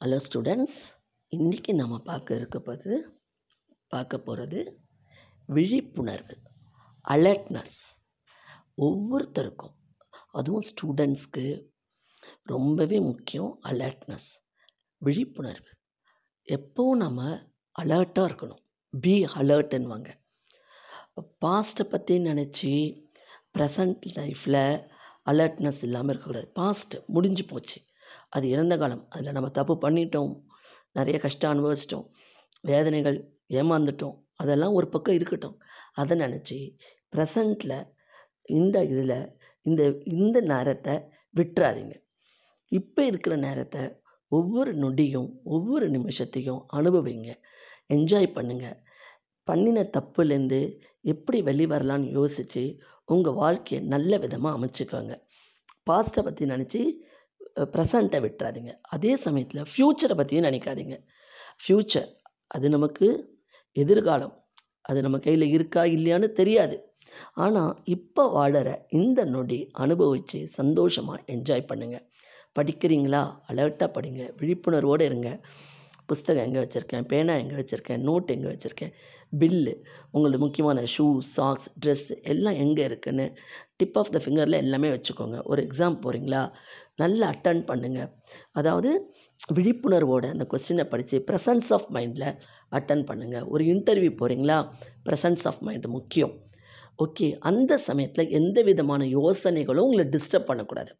Hello students இன்றைக்கி நம்ம பார்க்க இருக்கப்போது பார்க்க போகிறது விழிப்புணர்வு அலர்ட்னஸ் ஒவ்வொருத்தருக்கும் அதுவும் ஸ்டூடெண்ட்ஸ்க்கு ரொம்பவே முக்கியம் அலர்ட்னஸ் விழிப்புணர்வு. எப்போவும் நம்ம அலர்ட்டாக இருக்கணும். பி அலர்ட்டுன்னுவாங்க பாஸ்ட்டை பற்றி நினச்சி ப்ரெசண்ட் லைஃப்பில் அலர்ட்னஸ் இல்லாமல் இருக்கக்கூடாது. பாஸ்ட்டு முடிஞ்சு போச்சு. அது இறந்த காலம். அதில் நம்ம தப்பு பண்ணிட்டோம். நிறைய கஷ்டம் அனுபவிச்சிட்டோம். வேதனைகள் ஏமாந்துட்டோம். அதெல்லாம் ஒரு பக்கம் இருக்கட்டும். அதை நினச்சி ப்ரெசண்ட்டில் இந்த இதில் இந்த இந்த நேரத்தை விட்டுறாதீங்க. இப்போ இருக்கிற நேரத்தை ஒவ்வொரு நொடியும் ஒவ்வொரு நிமிஷத்தையும் அனுபவிங்க. என்ஜாய் பண்ணுங்கள் பண்ணின தப்புலேருந்து எப்படி வெளி வரலான்னு யோசித்து உங்கள் வாழ்க்கையை நல்ல விதமாக அமைச்சுக்கோங்க. பாஸ்ட்டை பற்றி நினச்சி ப்ரெசண்ட்டை விட்டுறாதீங்க. அதே சமயத்தில் ஃப்யூச்சரை பற்றியும் நினைக்காதீங்க. ஃப்யூச்சர் அது நமக்கு எதிர்காலம். அது நம்ம கையில் இருக்கா இல்லையான்னு தெரியாது. ஆனால் இப்போ வாழற இந்த நொடி அனுபவித்து சந்தோஷமாக என்ஜாய் பண்ணுங்கள் படிக்கிறீங்களா? அலர்ட்டாக படிங்க. விழிப்புணர்வோடு இருங்க. புஸ்தகம் எங்கே வச்சுருக்கேன்? பேனா எங்கே வச்சுருக்கேன்? நோட் எங்கே வச்சுருக்கேன்? பில்லு உங்களுக்கு முக்கியமான ஷூ சாக்ஸ் ட்ரெஸ் எல்லாம் எங்கே இருக்குன்னு டிப் ஆஃப் த ஃபிங்கரில் எல்லாமே வச்சுக்கோங்க. ஒரு எக்ஸாம் போகிறீங்களா நல்லா அட்டன் பண்ணுங்கள் அதாவது விழிப்புணர்வோட அந்த கொஸ்டினை படித்து ப்ரெசன்ஸ் ஆஃப் மைண்டில் அட்டன் பண்ணுங்கள் ஒரு இன்டர்வியூ போகிறீங்களா ப்ரெசன்ஸ் ஆஃப் மைண்டு முக்கியம். ஓகே அந்த சமயத்தில் எந்த விதமான யோசனைகளும் உங்களை டிஸ்டர்ப் பண்ணக்கூடாது.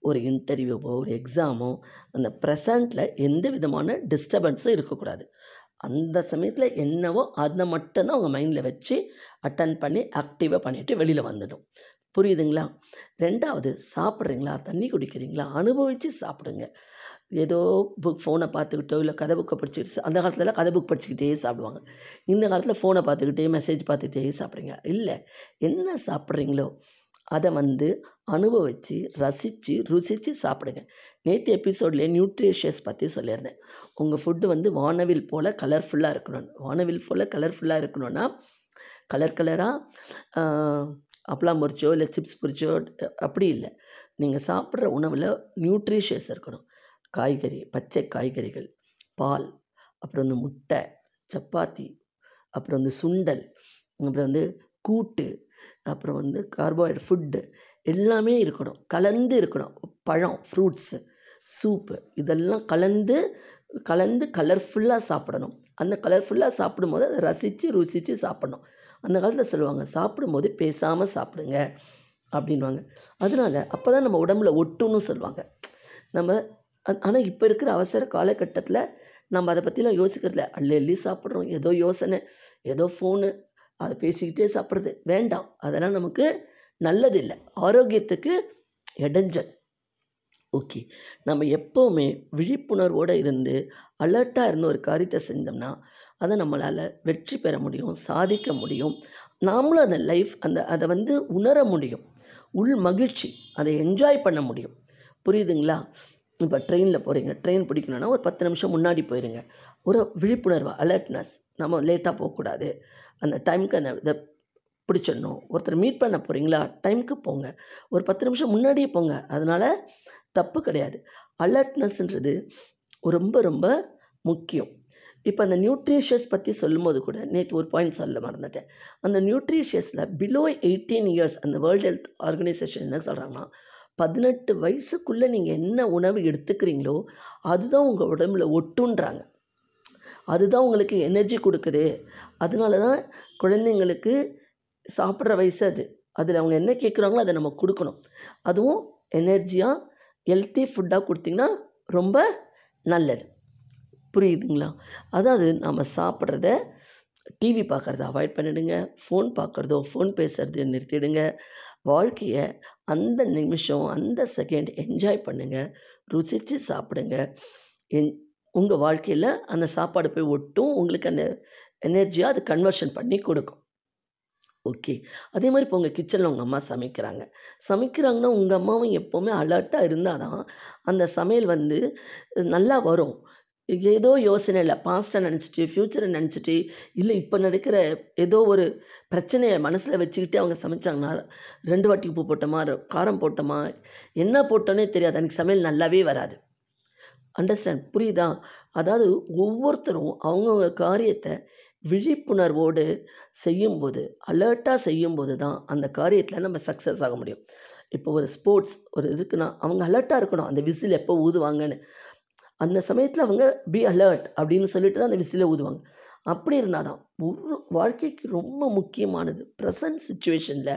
ஒரு இன்டர்வியூவோ ஒரு எக்ஸாமோ அந்த ப்ரெசண்ட்டில் எந்த விதமான டிஸ்டர்பன்ஸும் இருக்கக்கூடாது. அந்த சமயத்தில் என்னவோ அதை மட்டும்தான் உங்கள் மைண்டில் வச்சு அட்டன் பண்ணி ஆக்டிவாக பண்ணிவிட்டு வெளியில் வந்துடும் புரியுதுங்களா? ரெண்டாவது சாப்பிட்றீங்களா? தண்ணி குடிக்கிறீங்களா? அனுபவித்து சாப்பிடுங்க. ஏதோ புக் ஃபோனை பார்த்துக்கிட்டோ இல்லை கதை புக்கை படிச்சுட்டு அந்த காலத்துலலாம் கதை புக் படிச்சுக்கிட்டே சாப்பிடுவாங்க. இந்த காலத்தில் ஃபோனை பார்த்துக்கிட்டே மெசேஜ் பார்த்துக்கிட்டே சாப்பிட்றீங்க. இல்லை என்ன சாப்பிட்றீங்களோ அதை வந்து அனுபவித்து ரசித்து ருசித்து சாப்பிடுங்க. நேற்று எபிசோட்லேயே நியூட்ரிஷியஸ் பற்றி சொல்லியிருந்தேன். உங்கள் ஃபுட்டு வந்து வானவில் போல் கலர்ஃபுல்லாக இருக்கணும். வானவில் போல் கலர்ஃபுல்லாக இருக்கணும்னா கலர் கலராக அப்பளம் பொரிச்சோ இல்லை சிப்ஸ் பொரிச்சோ அப்படி இல்லை. நீங்கள் சாப்பிட்ற உணவில் நியூட்ரிஷியஸ் இருக்கணும். காய்கறி பச்சை காய்கறிகள் பால் அப்புறம் வந்து முட்டை சப்பாத்தி அப்புறம் வந்து சுண்டல் அப்புறம் வந்து கூட்டு அப்புறம் வந்து கார்போஹைட்ரேட் ஃபுட்டு எல்லாமே இருக்கணும். கலந்து இருக்கணும். பழம் ஃப்ரூட்ஸு சூப்பு இதெல்லாம் கலந்து கலந்து கலர்ஃபுல்லாக சாப்பிடணும். அந்த கலர்ஃபுல்லாக சாப்பிடும்போது அதை ரசித்து ருசித்து சாப்பிடணும். அந்த காலத்தில் சொல்லுவாங்க சாப்பிடும்போது பேசாமல் சாப்பிடுங்க அப்படின்வாங்க அதனால் அப்போ தான் நம்ம உடம்புல ஒட்டுன்னு சொல்லுவாங்க. நம்ம ஆனால் இப்போ இருக்கிற அவசர காலகட்டத்தில் நம்ம அதை பற்றிலாம் யோசிக்கிறதில்ல. அள்ளி அள்ளி சாப்பிட்றோம். ஏதோ யோசனை ஏதோ ஃபோனு அதை பேசிக்கிட்டே சாப்பிட்றது. வேண்டாம். அதெல்லாம் நமக்கு நல்லதில்லை. ஆரோக்கியத்துக்கு இடைஞ்சல். ஓகே. நம்ம எப்போவுமே விழிப்புணர்வோடு இருந்து அலர்ட்டாக இருந்து ஒரு காரியத்தை செஞ்சோம்னா அதை நம்மளால் வெற்றி பெற முடியும் சாதிக்க முடியும். நாமளும் அந்த லைஃப் அந்த அதை வந்து உணர முடியும். உள் மகிழ்ச்சி அதை என்ஜாய் பண்ண முடியும். புரியுதுங்களா? இப்போ ட்ரெயினில் போகிறீங்க ட்ரெயின் பிடிக்கணுன்னா ஒரு பத்து நிமிஷம் முன்னாடி போயிருங்க. ஒரு விழிப்புணர்வு அலர்ட்னஸ் நம்ம லேட்டாக போகக்கூடாது. அந்த டைமுக்கு அந்த இதை பிடிச்சிடணும். ஒருத்தர் மீட் பண்ண போகிறீங்களா டைமுக்கு போங்க. ஒரு பத்து நிமிஷம் முன்னாடியே போங்க. அதனால் தப்பு கிடையாது. அலர்ட்னஸ்ன்றது ரொம்ப ரொம்ப முக்கியம். இப்போ அந்த நியூட்ரிஷியஸ் பற்றி சொல்லும்போது கூட நேற்று ஒரு பாயிண்ட் சொல்ல மறந்துட்டேன். அந்த நியூட்ரிஷியஸில் பிலோ எயிட்டீன் இயர்ஸ் அந்த வேர்ல்டு ஹெல்த் ஆர்கனைசேஷன் என்ன சொல்கிறாங்கன்னா பதினெட்டு வயசுக்குள்ளே நீங்கள் என்ன உணவு எடுத்துக்கிறீங்களோ அதுதான் உங்கள் உடம்புல ஒட்டுன்றாங்க. அதுதான் உங்களுக்கு எனர்ஜி கொடுக்குது. அதனால தான் குழந்தைங்களுக்கு சாப்பிட்ற வயசு அது. அதில் அவங்க என்ன கேட்குறாங்களோ அதை நம்ம கொடுக்கணும். அதுவும் எனர்ஜியாக ஹெல்த்தி ஃபுட்டாக கொடுத்திங்கன்னா ரொம்ப நல்லது. புரியுதுங்களா? அதாவது நம்ம சாப்பிட்றத டிவி பார்க்குறத அவாய்ட் பண்ணிவிடுங்க ஃபோன் பார்க்குறதோ ஃபோன் பேசுகிறத நிறுத்திடுங்க. வாழ்க்கையை அந்த நிமிஷம் அந்த செகண்ட் என்ஜாய் பண்ணுங்கள் ருசித்து சாப்பிடுங்க. என் உங்கள் வாழ்க்கையில் அந்த சாப்பாடு போய் ஒட்டும். உங்களுக்கு அந்த எனர்ஜியாக அது கன்வர்ஷன் பண்ணி கொடுக்கும். ஓகே அதே மாதிரி இப்போ உங்கள் கிச்சனில் உங்கள் அம்மா சமைக்கிறாங்க. சமைக்கிறாங்கன்னா உங்கள் அம்மாவும் எப்போவுமே அலர்ட்டாக இருந்தால் தான் அந்த சமையல் வந்து நல்லா வரும். ஏதோ யோசனை இல்லை. பாஸ்ட்டை நினச்சிட்டு ஃப்யூச்சரை நினச்சிட்டு இல்லை இப்போ நடக்கிற ஏதோ ஒரு பிரச்சனையை மனசில் வச்சுக்கிட்டு அவங்க சமைச்சாங்கன்னா ரெண்டு வாட்டி உப்பு போட்டோமா காரம் போட்டோமா என்ன போட்டோன்னே தெரியாது. அன்றைக்கி சமையல் நல்லாவே வராது. அண்டர்ஸ்டாண்ட்? புரியுதா? அதாவது ஒவ்வொருத்தரும் அவங்கவுங்க காரியத்தை விழிப்புணர்வோடு செய்யும்போது அலர்ட்டாக செய்யும்போது தான் அந்த காரியத்தில் நம்ம சக்ஸஸ் ஆக முடியும். இப்போ ஒரு ஸ்போர்ட்ஸ் ஒரு இதுக்குன்னா அவங்க அலர்ட்டாக இருக்கணும். அந்த விசில் எப்போ ஊதுவாங்கன்னு. அந்த சமயத்தில் அவங்க பி அலர்ட் அப்படின்னு சொல்லிட்டு தான் அந்த விசிலை ஊதுவாங்க. அப்படி இருந்தால் தான் ஒரு வாழ்க்கைக்கு ரொம்ப முக்கியமானது ப்ரெசன்ட் சுச்சுவேஷனில்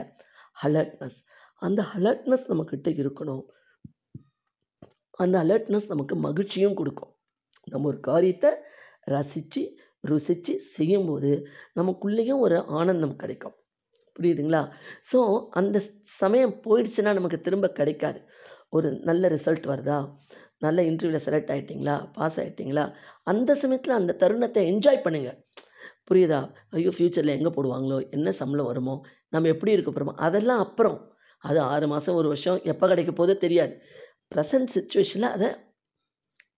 அலர்ட்னஸ் அந்த அலர்ட்னஸ் நம்மக்கிட்ட இருக்கணும். அந்த அலர்ட்னஸ் நமக்கு மகிழ்ச்சியும் கொடுக்கும். நம்ம ஒரு காரியத்தை ரசித்து ருசித்து செய்யும்போது நமக்குள்ளேயும் ஒரு ஆனந்தம் கிடைக்கும். புரியுதுங்களா? ஸோ அந்த சமயம் போயிடுச்சுன்னா நமக்கு திரும்ப கிடைக்காது. ஒரு நல்ல ரிசல்ட் வருதா? நல்ல இன்டர்வியூவில் செலக்ட் ஆகிட்டிங்களா பாஸ் ஆகிட்டிங்களா அந்த சமயத்தில் அந்த தருணத்தை என்ஜாய் பண்ணுங்கள் புரியுதா? ஐயோ ஃப்யூச்சரில் எங்கே போடுவாங்களோ? என்ன சம்பளம் வருமோ? நம்ம எப்படி இருக்க போகிறோமோ அதெல்லாம் அப்புறம். அது ஆறு மாதம் ஒரு வருஷம் எப்போ கிடைக்க போதோ தெரியாது. ப்ரெசன்ட் சுச்சுவேஷனில் அதை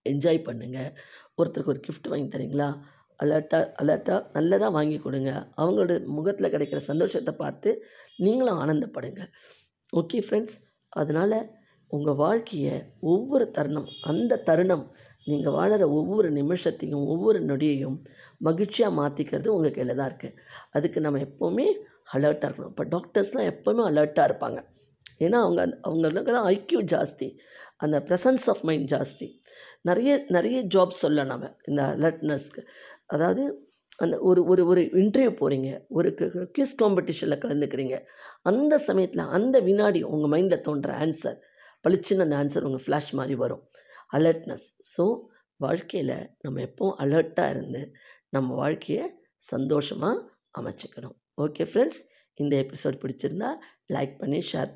என்ஜாய் பண்ணுங்கள் ஒருத்தருக்கு ஒரு கிஃப்ட் வாங்கி தரீங்களா? அலர்ட்டாக அலர்ட்டாக நல்லதாக வாங்கி கொடுங்க. அவங்களோட முகத்தில் கிடைக்கிற சந்தோஷத்தை பார்த்து நீங்களும் ஆனந்தப்படுங்க. ஓகே ஃப்ரெண்ட்ஸ் அதனால் உங்கள் வாழ்க்கையை ஒவ்வொரு தருணம் அந்த தருணம் நீங்கள் வாழற ஒவ்வொரு நிமிஷத்தையும் ஒவ்வொரு நொடியையும் மகிழ்ச்சியாக மாற்றிக்கிறது உங்கள் கையில் தான் இருக்குது அதுக்கு நம்ம எப்போவுமே அலர்ட்டாக இருக்கணும். இப்போ டாக்டர்ஸ்லாம் எப்போவுமே அலர்ட்டாக இருப்பாங்க. ஏன்னா அவங்க அவங்களுக்கெல்லாம் ஐக்கியூ ஜாஸ்தி. அந்த ப்ரெசன்ஸ் ஆஃப் மைண்ட் ஜாஸ்தி. நிறைய நிறைய ஜாப் சொல்லலாம் நம்ம இந்த அலர்ட்னஸ்க்கு அதாவது அந்த ஒரு ஒரு ஒரு இன்டர்வியூ போகிறீங்க ஒரு கிஸ் காம்படிஷனில் கலந்துக்கிறீங்க. அந்த சமயத்தில் அந்த வினாடி உங்கள் மைண்டில் தோன்ற ஆன்சர் பளிச்சுன்னு அந்த ஆன்சர் உங்கள் ஃப்ளாஷ் மாதிரி வரும். அலர்ட்னஸ் ஸோ வாழ்க்கையில் நம்ம எப்போவும் அலர்ட்டாக இருந்து நம்ம வாழ்க்கையை சந்தோஷமாக அமைச்சிக்கணும். ஓகே ஃப்ரெண்ட்ஸ் இந்த எபிசோட் பிடிச்சிருந்தா லைக் பண்ணி ஷேர்